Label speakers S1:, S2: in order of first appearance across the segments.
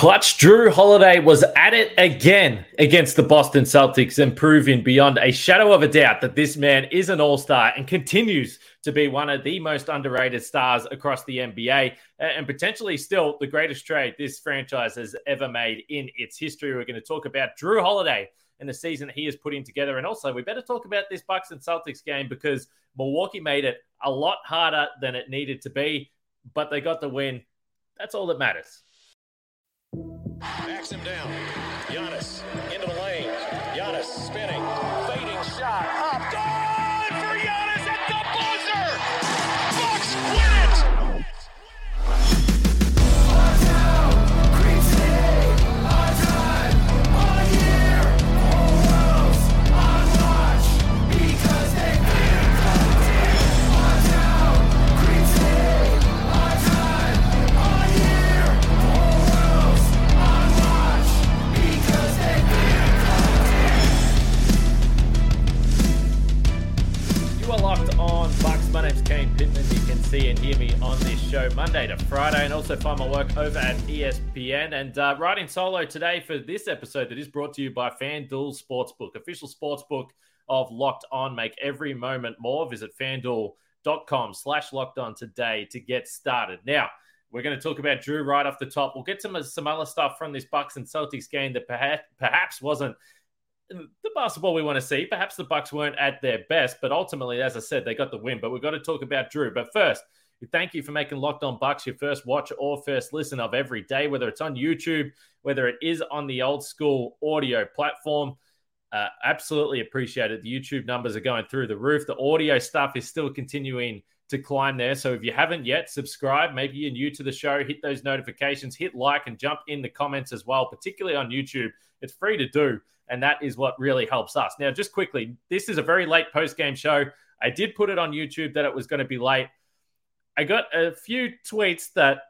S1: Clutch Jrue Holiday was at it again against the Boston Celtics and proving beyond a shadow of a doubt that this man is an all star and continues to be one of the most underrated stars across the NBA uh, and potentially still the greatest trade this franchise has ever made in its history. We're going to talk about Jrue Holiday and the season he is putting together. And also, we better talk about this Bucks and Celtics game because Milwaukee made it a lot harder than it needed to be, but they got the win. That's all that matters.
S2: Backs him down. Giannis into the lane. Giannis spinning.
S1: Also find my work over at ESPN. And uh, riding solo today for this episode that is brought to you by FanDuel Sportsbook, official sportsbook of Locked On. Make every moment more. Visit FanDuel.com slash Locked On today to get started. Now, we're going to talk about Jrue right off the top. We'll get some some other stuff from this Bucks and Celtics game that perhaps perhaps wasn't the basketball we want to see. Perhaps the Bucks weren't at their best, but ultimately, as I said, they got the win. But we've got to talk about Jrue. But first, thank you for making Locked On Bucks your first watch or first listen of every day, whether it's on YouTube, whether it is on the old school audio platform. Uh, absolutely appreciate it. The YouTube numbers are going through the roof. The audio stuff is still continuing to climb there. So if you haven't yet, subscribe. Maybe you're new to the show, hit those notifications, hit like, and jump in the comments as well, particularly on YouTube. It's free to do, and that is what really helps us. Now, just quickly, this is a very late post game show. I did put it on YouTube that it was going to be late. I got a few tweets that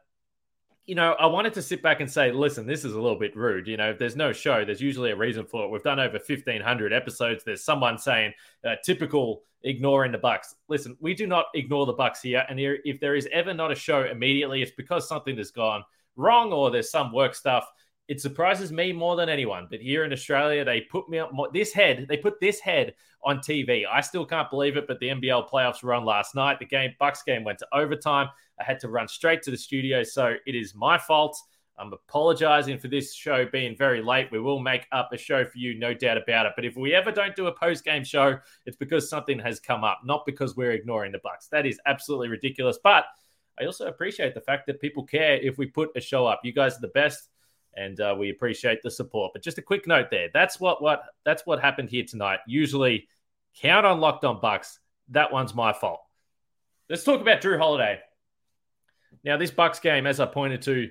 S1: you know, I wanted to sit back and say, listen, this is a little bit rude. You know, if there's no show, there's usually a reason for it. We've done over 1,500 episodes. There's someone saying, uh, typical ignoring the Bucks. Listen, we do not ignore the Bucks here. And if there is ever not a show immediately, it's because something has gone wrong or there's some work stuff. It surprises me more than anyone. But here in Australia, they put me up this head. They put this head on TV. I still can't believe it. But the NBL playoffs on last night. The game, Bucks game, went to overtime. I had to run straight to the studio, so it is my fault. I'm apologizing for this show being very late. We will make up a show for you, no doubt about it. But if we ever don't do a post game show, it's because something has come up, not because we're ignoring the Bucks. That is absolutely ridiculous. But I also appreciate the fact that people care if we put a show up. You guys are the best and uh, we appreciate the support. But just a quick note there. That's what what that's what happened here tonight. Usually, count on locked on Bucks. That one's my fault. Let's talk about Jrue Holiday. Now, this Bucks game, as I pointed to,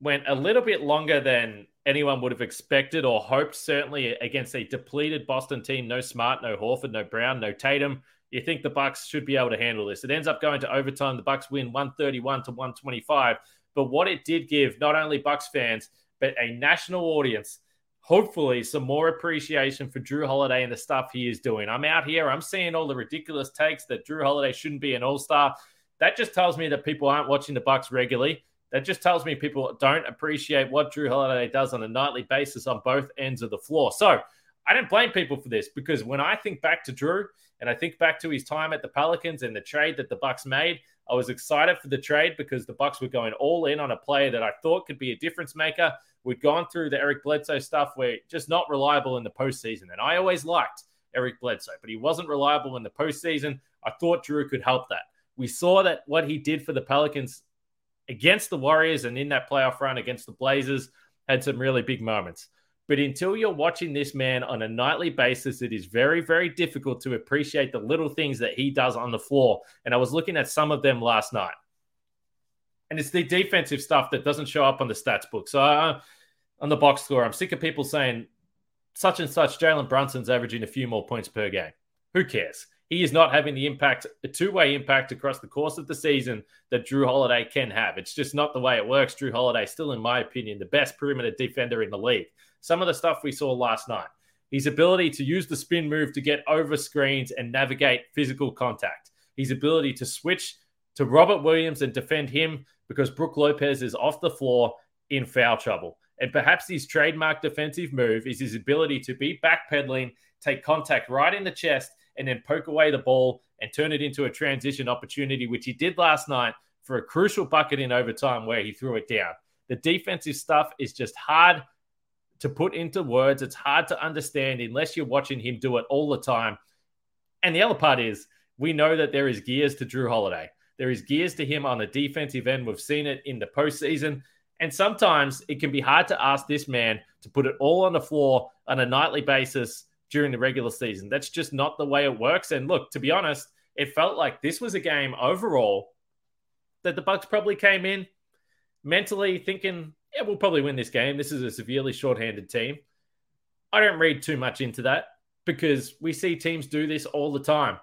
S1: went a little bit longer than anyone would have expected or hoped. Certainly against a depleted Boston team. No Smart, no Horford, no Brown, no Tatum. You think the Bucks should be able to handle this? It ends up going to overtime. The Bucks win 131 to 125. But what it did give not only Bucks fans but a national audience, hopefully some more appreciation for Jrue Holiday and the stuff he is doing. I'm out here, I'm seeing all the ridiculous takes that Jrue Holiday shouldn't be an all-star. That just tells me that people aren't watching the Bucks regularly. That just tells me people don't appreciate what Jrue Holiday does on a nightly basis on both ends of the floor. So I don't blame people for this because when I think back to Jrue and I think back to his time at the Pelicans and the trade that the Bucks made, I was excited for the trade because the Bucks were going all in on a player that I thought could be a difference maker. We'd gone through the Eric Bledsoe stuff where just not reliable in the postseason, and I always liked Eric Bledsoe, but he wasn't reliable in the postseason. I thought Jrue could help that. We saw that what he did for the Pelicans against the Warriors and in that playoff run against the Blazers had some really big moments. But until you're watching this man on a nightly basis, it is very, very difficult to appreciate the little things that he does on the floor. And I was looking at some of them last night. And it's the defensive stuff that doesn't show up on the stats book. So uh, on the box score, I'm sick of people saying such and such Jalen Brunson's averaging a few more points per game. Who cares? He is not having the impact, a two way impact across the course of the season that Jrue Holiday can have. It's just not the way it works. Jrue Holiday, still, in my opinion, the best perimeter defender in the league. Some of the stuff we saw last night, his ability to use the spin move to get over screens and navigate physical contact, his ability to switch to Robert Williams and defend him because Brook Lopez is off the floor in foul trouble. And perhaps his trademark defensive move is his ability to be backpedaling, take contact right in the chest, and then poke away the ball and turn it into a transition opportunity, which he did last night for a crucial bucket in overtime where he threw it down. The defensive stuff is just hard to put into words. It's hard to understand unless you're watching him do it all the time. And the other part is we know that there is gears to Jrue Holiday. There is gears to him on the defensive end. We've seen it in the postseason. And sometimes it can be hard to ask this man to put it all on the floor on a nightly basis during the regular season. That's just not the way it works. And look, to be honest, it felt like this was a game overall that the Bucks probably came in mentally thinking, yeah, we'll probably win this game. This is a severely shorthanded team. I don't read too much into that because we see teams do this all the time.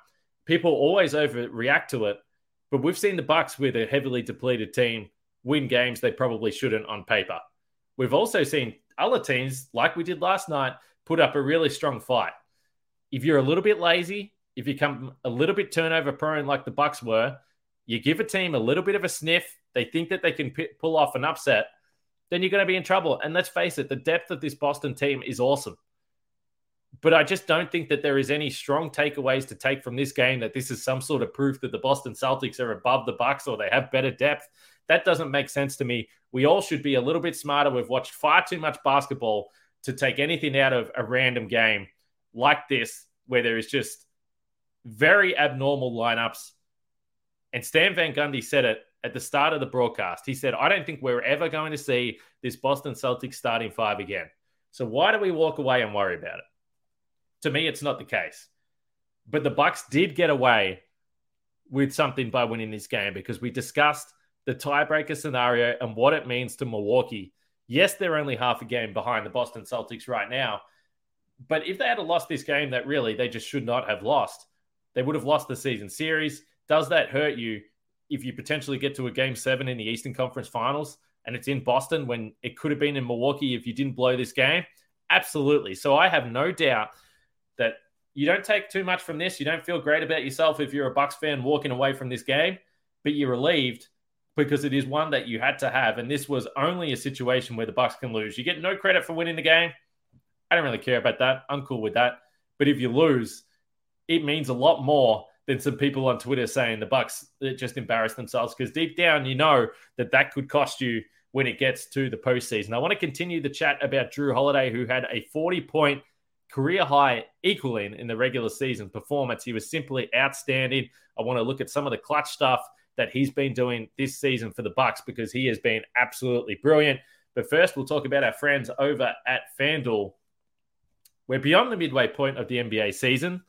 S1: People always overreact to it, but we've seen the Bucks with a heavily depleted team win games they probably shouldn't on paper. We've also seen other teams, like we did last night, put up a really strong fight. If you're a little bit lazy, if you come a little bit turnover prone like the Bucks were, you give a team a little bit of a sniff, they think that they can p- pull off an upset, then you're going to be in trouble. And let's face it, the depth of this Boston team is awesome. But I just don't think that there is any strong takeaways to take from this game that this is some sort of proof that the Boston Celtics are above the Bucks or they have better depth. That doesn't make sense to me. We all should be a little bit smarter. We've watched far too much basketball to take anything out of a random game like this, where there is just very abnormal lineups. And Stan Van Gundy said it at the start of the broadcast. He said, I don't think we're ever going to see this Boston Celtics starting five again. So why do we walk away and worry about it? To me, it's not the case. But the Bucks did get away with something by winning this game because we discussed the tiebreaker scenario and what it means to Milwaukee. Yes, they're only half a game behind the Boston Celtics right now. But if they had lost this game that really they just should not have lost, they would have lost the season series. Does that hurt you if you potentially get to a game seven in the Eastern Conference Finals and it's in Boston when it could have been in Milwaukee if you didn't blow this game? Absolutely. So I have no doubt that you don't take too much from this. You don't feel great about yourself if you're a Bucks fan walking away from this game, but you're relieved because it is one that you had to have. And this was only a situation where the Bucks can lose. You get no credit for winning the game. I don't really care about that. I'm cool with that. But if you lose, it means a lot more than some people on Twitter saying the Bucks just embarrassed themselves because deep down you know that that could cost you when it gets to the postseason. I want to continue the chat about Jrue Holiday, who had a 40 point career high equaling in the regular season performance. He was simply outstanding. I want to look at some of the clutch stuff that he's been doing this season for the Bucks because he has been absolutely brilliant. But first, we'll talk about our friends over at FanDuel. We're beyond the midway point of the NBA season.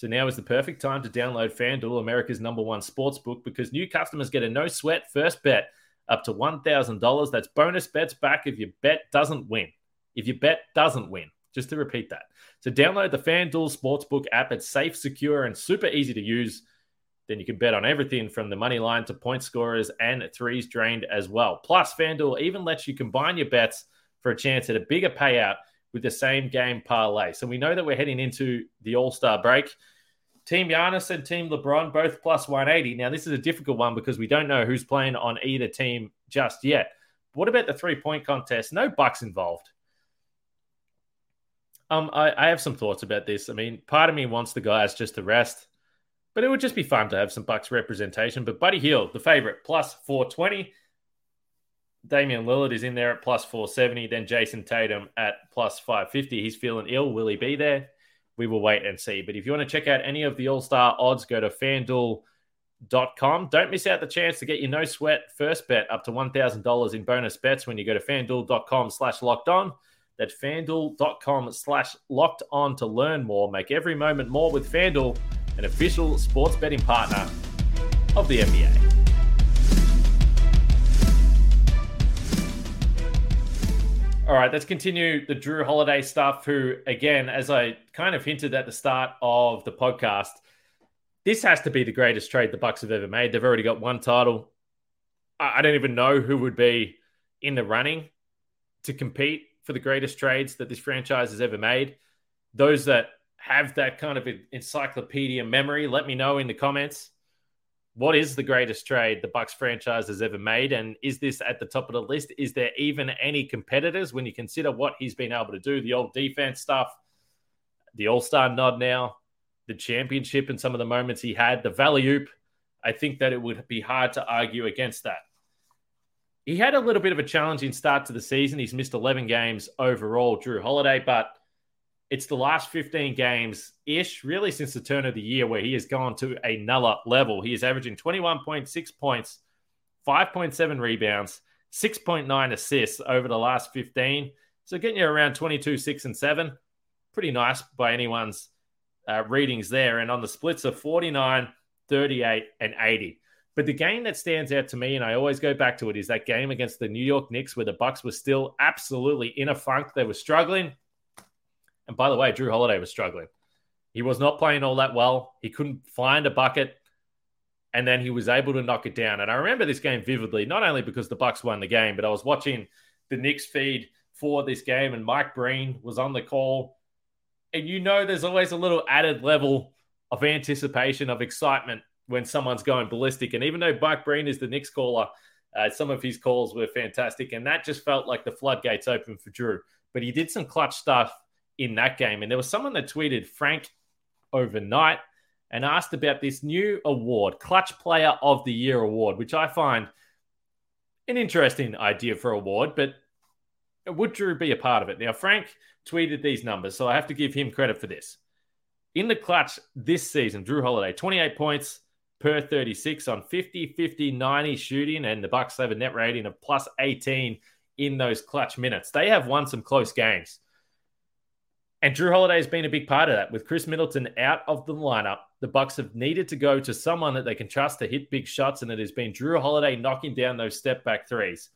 S1: So now is the perfect time to download FanDuel, America's number one sports book, because new customers get a no sweat first bet up to $1,000. That's bonus bets back if your bet doesn't win. If your bet doesn't win, just to repeat that. So download the FanDuel Sportsbook app. It's safe, secure, and super easy to use. Then you can bet on everything from the money line to point scorers and threes drained as well. Plus, FanDuel even lets you combine your bets for a chance at a bigger payout with the same game parlay. So we know that we're heading into the All Star break. Team Giannis and Team LeBron both plus 180. Now, this is a difficult one because we don't know who's playing on either team just yet. What about the three point contest? No Bucks involved. Um, I, I have some thoughts about this. I mean, part of me wants the guys just to rest, but it would just be fun to have some Bucks representation. But Buddy Hield, the favorite, plus 420. Damian Lillard is in there at plus 470. Then Jayson Tatum at plus 550. He's feeling ill. Will he be there? We will wait and see. But if you want to check out any of the All Star odds, go to fanduel.com. Don't miss out the chance to get your no sweat first bet up to $1,000 in bonus bets when you go to fanduel.com slash locked on. That's fanduel.com slash locked on to learn more. Make every moment more with Fanduel, an official sports betting partner of the NBA. All right, let's continue the Jrue Holiday stuff. Who, again, as I kind of hinted at the start of the podcast, this has to be the greatest trade the Bucks have ever made. They've already got one title. I don't even know who would be in the running to compete for the greatest trades that this franchise has ever made. Those that have that kind of encyclopedia memory, let me know in the comments. What is the greatest trade the Bucks franchise has ever made? And is this at the top of the list? Is there even any competitors when you consider what he's been able to do? The old defense stuff, the All Star nod now, the championship, and some of the moments he had, the Valley Oop. I think that it would be hard to argue against that. He had a little bit of a challenging start to the season. He's missed 11 games overall, Jrue Holiday, but it's the last 15 games ish, really, since the turn of the year, where he has gone to another level. He is averaging 21.6 points, 5.7 rebounds, 6.9 assists over the last 15. So getting you around 22, 6, and 7. Pretty nice by anyone's uh, readings there. And on the splits of 49, 38, and 80. But the game that stands out to me, and I always go back to it, is that game against the New York Knicks where the Bucks were still absolutely in a funk. They were struggling. And by the way, Jrue Holiday was struggling. He was not playing all that well. He couldn't find a bucket, and then he was able to knock it down. And I remember this game vividly, not only because the Bucks won the game, but I was watching the Knicks feed for this game, and Mike Breen was on the call. And you know, there's always a little added level of anticipation, of excitement when someone's going ballistic. And even though Mike Breen is the Knicks caller, uh, some of his calls were fantastic, and that just felt like the floodgates open for Jrue. But he did some clutch stuff in that game. And there was someone that tweeted Frank overnight and asked about this new award, Clutch Player of the Year award, which I find an interesting idea for award, but would Jrue be a part of it? Now, Frank tweeted these numbers, so I have to give him credit for this. In the clutch this season, Jrue Holiday, 28 points per 36 on 50, 50, 90 shooting, and the Bucks have a net rating of plus 18 in those clutch minutes. They have won some close games. And Jrue Holiday has been a big part of that. With Khris Middleton out of the lineup, the Bucks have needed to go to someone that they can trust to hit big shots, and it has been Jrue Holiday knocking down those step back threes.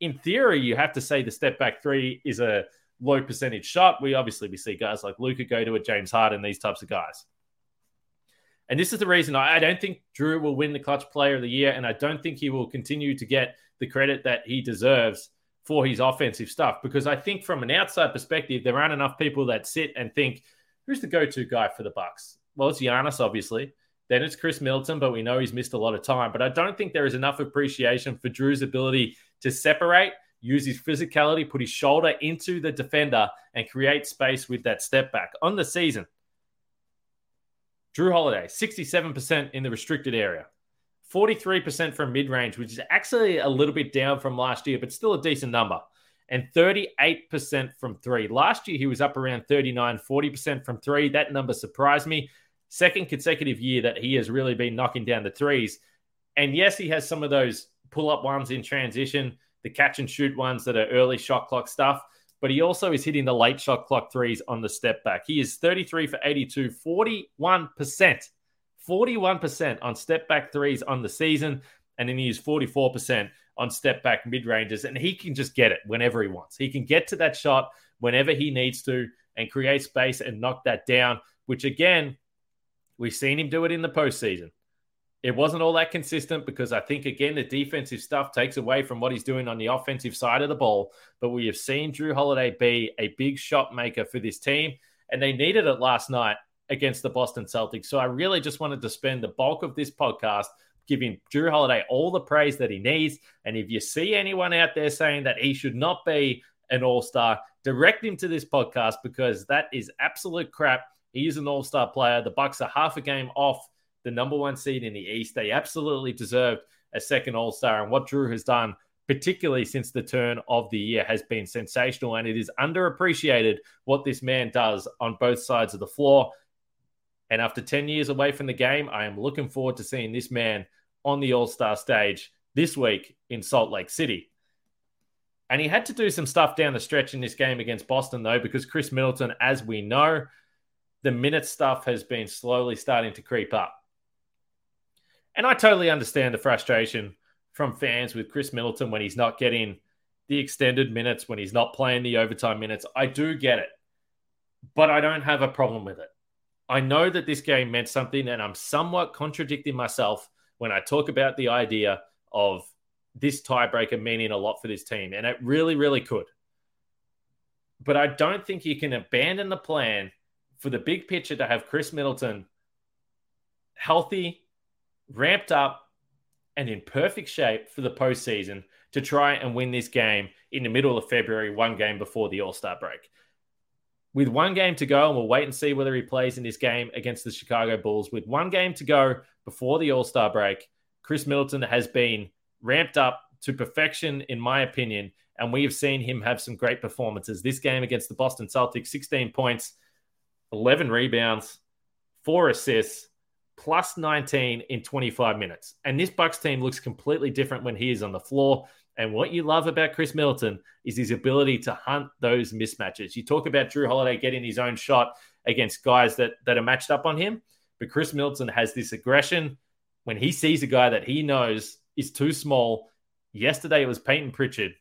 S1: In theory, you have to say the step back three is a low percentage shot. We obviously we see guys like Luka go to it, James Harden, these types of guys. And this is the reason I, I don't think Jrue will win the clutch player of the year, and I don't think he will continue to get the credit that he deserves for his offensive stuff because I think from an outside perspective, there aren't enough people that sit and think, who's the go-to guy for the Bucks? Well, it's Giannis, obviously. Then it's Khris Middleton, but we know he's missed a lot of time. But I don't think there is enough appreciation for Jrue's ability to separate, use his physicality, put his shoulder into the defender, and create space with that step back. On the season, Jrue Holiday, 67% in the restricted area. 43% from mid range, which is actually a little bit down from last year, but still a decent number. And 38% from three. Last year, he was up around 39, 40% from three. That number surprised me. Second consecutive year that he has really been knocking down the threes. And yes, he has some of those pull up ones in transition, the catch and shoot ones that are early shot clock stuff, but he also is hitting the late shot clock threes on the step back. He is 33 for 82, 41% 41% on step back threes on the season, and then he is 44% on step back mid ranges. And he can just get it whenever he wants. He can get to that shot whenever he needs to and create space and knock that down, which again, we've seen him do it in the postseason. It wasn't all that consistent because I think, again, the defensive stuff takes away from what he's doing on the offensive side of the ball. But we have seen Jrue Holiday be a big shot maker for this team, and they needed it last night against the Boston Celtics. So I really just wanted to spend the bulk of this podcast giving Jrue Holiday all the praise that he needs. And if you see anyone out there saying that he should not be an all star, direct him to this podcast because that is absolute crap. He is an all star player. The Bucks are half a game off the number one seed in the East. They absolutely deserved a second all star. And what Jrue has done particularly since the turn of the year, has been sensational. And it is underappreciated what this man does on both sides of the floor. And after 10 years away from the game, I am looking forward to seeing this man on the All Star stage this week in Salt Lake City. And he had to do some stuff down the stretch in this game against Boston, though, because Khris Middleton, as we know, the minute stuff has been slowly starting to creep up. And I totally understand the frustration from fans with Khris Middleton when he's not getting the extended minutes, when he's not playing the overtime minutes. I do get it, but I don't have a problem with it. I know that this game meant something, and I'm somewhat contradicting myself when I talk about the idea of this tiebreaker meaning a lot for this team, and it really, really could. But I don't think you can abandon the plan for the big picture to have Khris Middleton healthy ramped up and in perfect shape for the postseason to try and win this game in the middle of February, one game before the All Star break. With one game to go, and we'll wait and see whether he plays in this game against the Chicago Bulls. With one game to go before the All Star break, Khris Middleton has been ramped up to perfection, in my opinion, and we have seen him have some great performances. This game against the Boston Celtics, 16 points, 11 rebounds, four assists, plus 19 in 25 minutes. And this Bucks team looks completely different when he is on the floor. And what you love about Khris Middleton is his ability to hunt those mismatches. You talk about Jrue Holiday getting his own shot against guys that, that are matched up on him, but Khris Middleton has this aggression when he sees a guy that he knows is too small. Yesterday it was Payton Pritchard,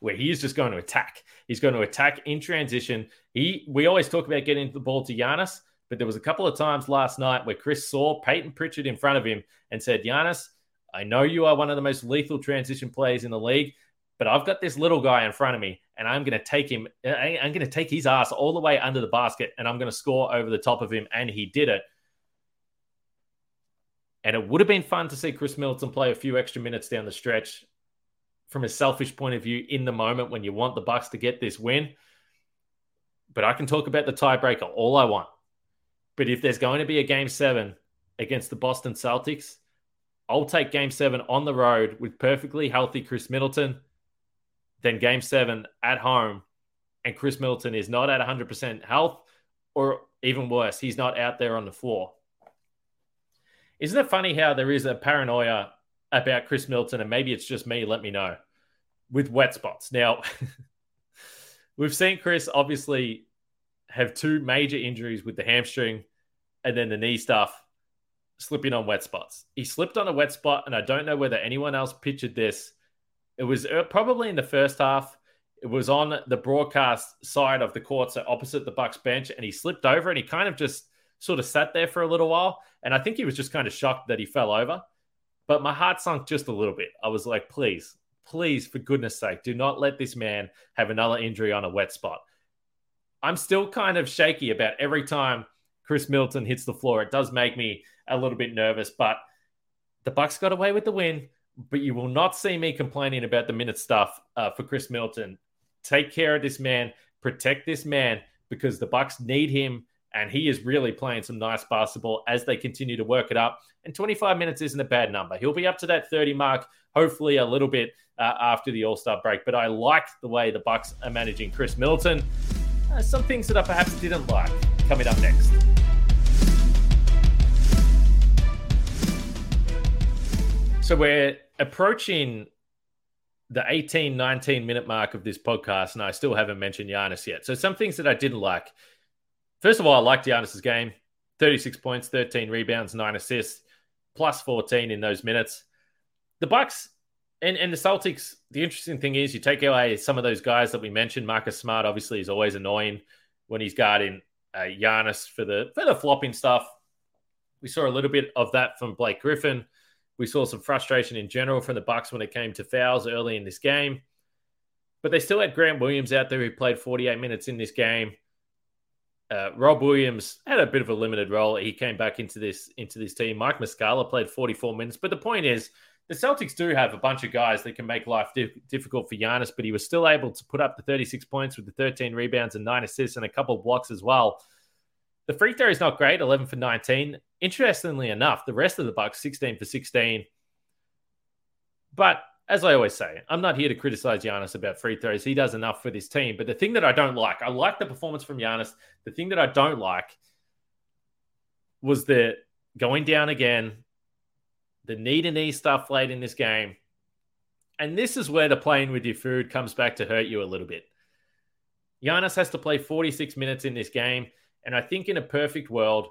S1: where he is just going to attack. He's going to attack in transition. He we always talk about getting the ball to Giannis, but there was a couple of times last night where Khris saw Payton Pritchard in front of him and said, Giannis, I know you are one of the most lethal transition players in the league, but I've got this little guy in front of me, and I'm going to take him. I'm going to take his ass all the way under the basket, and I'm going to score over the top of him. And he did it. And it would have been fun to see Khris Middleton play a few extra minutes down the stretch from a selfish point of view in the moment when you want the Bucks to get this win. But I can talk about the tiebreaker all I want. But if there's going to be a game seven against the Boston Celtics, I'll take game seven on the road with perfectly healthy Khris Middleton, then game seven at home, and Khris Middleton is not at 100% health, or even worse, he's not out there on the floor. Isn't it funny how there is a paranoia about Khris Middleton, and maybe it's just me, let me know, with wet spots? Now, we've seen Khris obviously have two major injuries with the hamstring and then the knee stuff slipping on wet spots. He slipped on a wet spot, and I don't know whether anyone else pictured this. It was uh, probably in the first half. It was on the broadcast side of the court, so opposite the Bucks bench, and he slipped over and he kind of just sort of sat there for a little while. And I think he was just kind of shocked that he fell over. But my heart sunk just a little bit. I was like, please, please, for goodness sake, do not let this man have another injury on a wet spot. I'm still kind of shaky about every time Khris Middleton hits the floor. It does make me a little bit nervous, but the Bucks got away with the win. But you will not see me complaining about the minute stuff uh, for Khris Middleton. Take care of this man, protect this man because the Bucks need him, and he is really playing some nice basketball as they continue to work it up. And 25 minutes isn't a bad number. He'll be up to that 30 mark, hopefully a little bit uh, after the All Star break. But I like the way the Bucks are managing Khris Middleton. Uh, some things that I perhaps didn't like coming up next. So we're approaching the 18, 19 minute mark of this podcast, and I still haven't mentioned Giannis yet. So some things that I didn't like. First of all, I liked Giannis's game 36 points, 13 rebounds, nine assists, plus 14 in those minutes. The Bucks and, and the Celtics, the interesting thing is you take away some of those guys that we mentioned. Marcus Smart obviously is always annoying when he's guarding uh, Giannis for the for the flopping stuff. We saw a little bit of that from Blake Griffin. We saw some frustration in general from the Bucks when it came to fouls early in this game. But they still had Grant Williams out there who played 48 minutes in this game. Uh, Rob Williams had a bit of a limited role. He came back into this into this team. Mike Muscala played 44 minutes. But the point is, the Celtics do have a bunch of guys that can make life di- difficult for Giannis, but he was still able to put up the 36 points with the 13 rebounds and nine assists and a couple of blocks as well. The free throw is not great, 11 for 19. Interestingly enough, the rest of the Bucks 16 for 16. But as I always say, I'm not here to criticize Giannis about free throws. He does enough for this team. But the thing that I don't like, I like the performance from Giannis. The thing that I don't like was the going down again, the knee to knee stuff late in this game. And this is where the playing with your food comes back to hurt you a little bit. Giannis has to play 46 minutes in this game. And I think in a perfect world,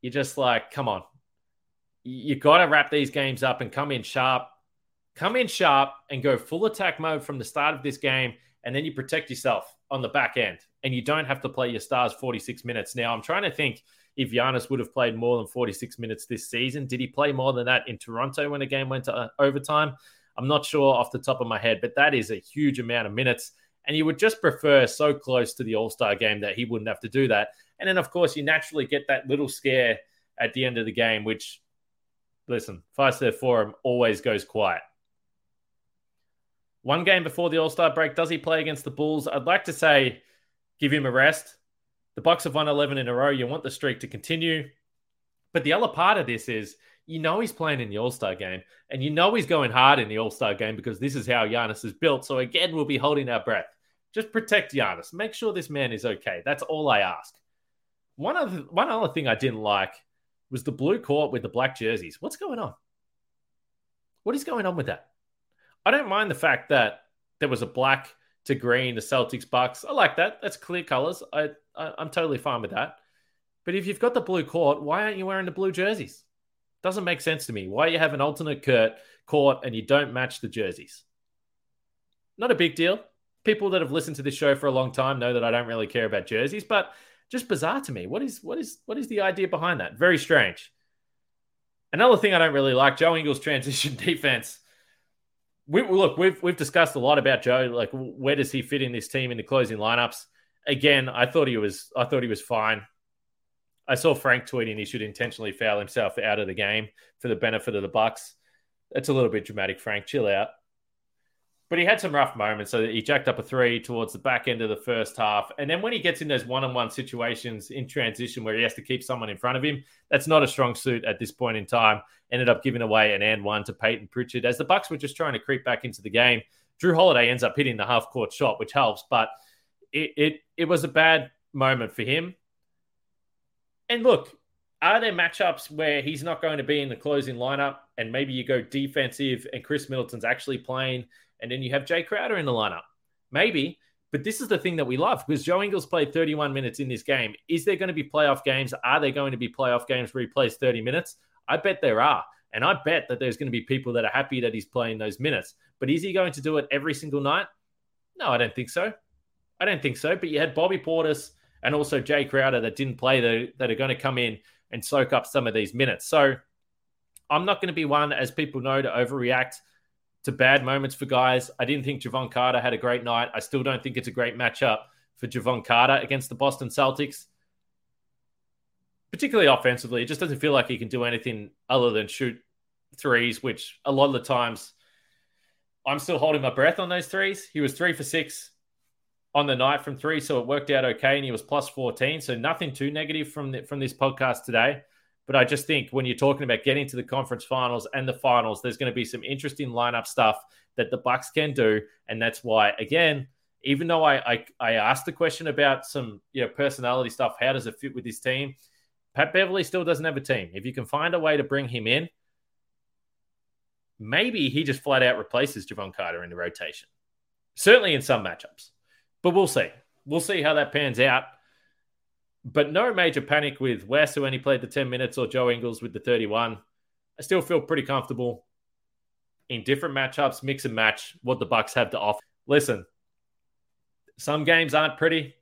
S1: you're just like, come on. You got to wrap these games up and come in sharp. Come in sharp and go full attack mode from the start of this game. And then you protect yourself on the back end. And you don't have to play your stars 46 minutes. Now, I'm trying to think if Giannis would have played more than 46 minutes this season. Did he play more than that in Toronto when the game went to uh, overtime? I'm not sure off the top of my head, but that is a huge amount of minutes. And you would just prefer so close to the All Star game that he wouldn't have to do that. And then, of course, you naturally get that little scare at the end of the game, which listen, Fiserv Forum always goes quiet. One game before the All Star break, does he play against the Bulls? I'd like to say give him a rest. The Bucks have won 11 in a row. You want the streak to continue. But the other part of this is you know he's playing in the All Star game, and you know he's going hard in the All Star game because this is how Giannis is built. So again, we'll be holding our breath. Just protect Giannis. Make sure this man is okay. That's all I ask. One other one other thing I didn't like was the blue court with the black jerseys. What's going on? What is going on with that? I don't mind the fact that there was a black to green, the Celtics Bucks. I like that. That's clear colors. I, I I'm totally fine with that. But if you've got the blue court, why aren't you wearing the blue jerseys? Doesn't make sense to me. Why you have an alternate court court and you don't match the jerseys? Not a big deal. People that have listened to this show for a long time know that I don't really care about jerseys, but just bizarre to me. What is what is what is the idea behind that? Very strange. Another thing I don't really like, Joe Ingles' transition defense. We, look, we've we've discussed a lot about Joe. Like, where does he fit in this team in the closing lineups? Again, I thought he was I thought he was fine. I saw Frank tweeting he should intentionally foul himself out of the game for the benefit of the Bucks. That's a little bit dramatic, Frank. Chill out. But he had some rough moments. So he jacked up a three towards the back end of the first half. And then when he gets in those one on one situations in transition where he has to keep someone in front of him, that's not a strong suit at this point in time. Ended up giving away an and one to Payton Pritchard as the Bucks were just trying to creep back into the game. Jrue Holiday ends up hitting the half court shot, which helps, but it, it, it was a bad moment for him. And look, are there matchups where he's not going to be in the closing lineup and maybe you go defensive and Khris Middleton's actually playing and then you have Jae Crowder in the lineup? Maybe. But this is the thing that we love because Joe Ingles played 31 minutes in this game. Is there going to be playoff games? Are there going to be playoff games where he plays 30 minutes? I bet there are. And I bet that there's going to be people that are happy that he's playing those minutes. But is he going to do it every single night? No, I don't think so. I don't think so. But you had Bobby Portis and also Jae Crowder that didn't play that, that are going to come in and soak up some of these minutes. So I'm not going to be one, as people know, to overreact to bad moments for guys. I didn't think Jevon Carter had a great night. I still don't think it's a great matchup for Jevon Carter against the Boston Celtics, particularly offensively. It just doesn't feel like he can do anything other than shoot threes, which a lot of the times I'm still holding my breath on those threes. He was three for six on the night from three, so it worked out okay, and he was plus 14. So nothing too negative from the, from this podcast today. But I just think when you're talking about getting to the conference finals and the finals, there's going to be some interesting lineup stuff that the Bucks can do, and that's why again, even though I I, I asked the question about some you know personality stuff, how does it fit with this team? Pat Beverley still doesn't have a team. If you can find a way to bring him in, maybe he just flat out replaces Jevon Carter in the rotation. Certainly in some matchups. But we'll see. We'll see how that pans out. But no major panic with Wes, who only played the 10 minutes, or Joe Ingles with the 31. I still feel pretty comfortable in different matchups, mix and match what the Bucks have to offer. Listen, some games aren't pretty.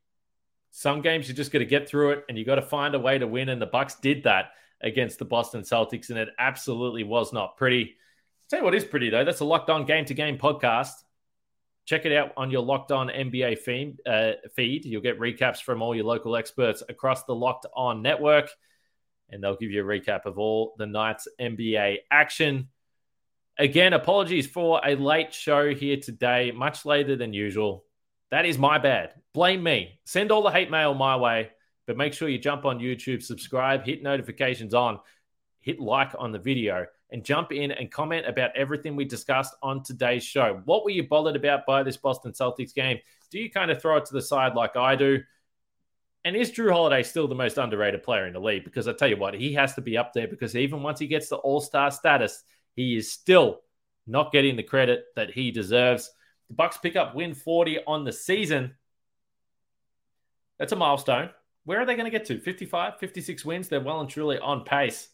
S1: Some games you just got to get through it and you got to find a way to win. And the Bucks did that against the Boston Celtics, and it absolutely was not pretty. I'll tell you what is pretty though. That's a locked on game to game podcast. Check it out on your Locked On NBA feed. Uh, feed. You'll get recaps from all your local experts across the Locked On network, and they'll give you a recap of all the night's NBA action. Again, apologies for a late show here today, much later than usual. That is my bad. Blame me. Send all the hate mail my way, but make sure you jump on YouTube, subscribe, hit notifications on, hit like on the video and jump in and comment about everything we discussed on today's show. What were you bothered about by this Boston Celtics game? Do you kind of throw it to the side like I do? And is Jrue Holiday still the most underrated player in the league? Because I tell you what, he has to be up there because even once he gets the All Star status, he is still not getting the credit that he deserves. The Bucks pick up win 40 on the season. That's a milestone. Where are they going to get to? 55, 56 wins? They're well and truly on pace.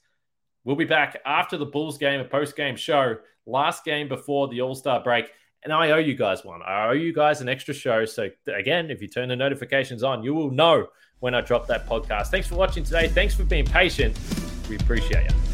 S1: We'll be back after the Bulls game, a post game show, last game before the All Star break. And I owe you guys one. I owe you guys an extra show. So, again, if you turn the notifications on, you will know when I drop that podcast. Thanks for watching today. Thanks for being patient. We appreciate you.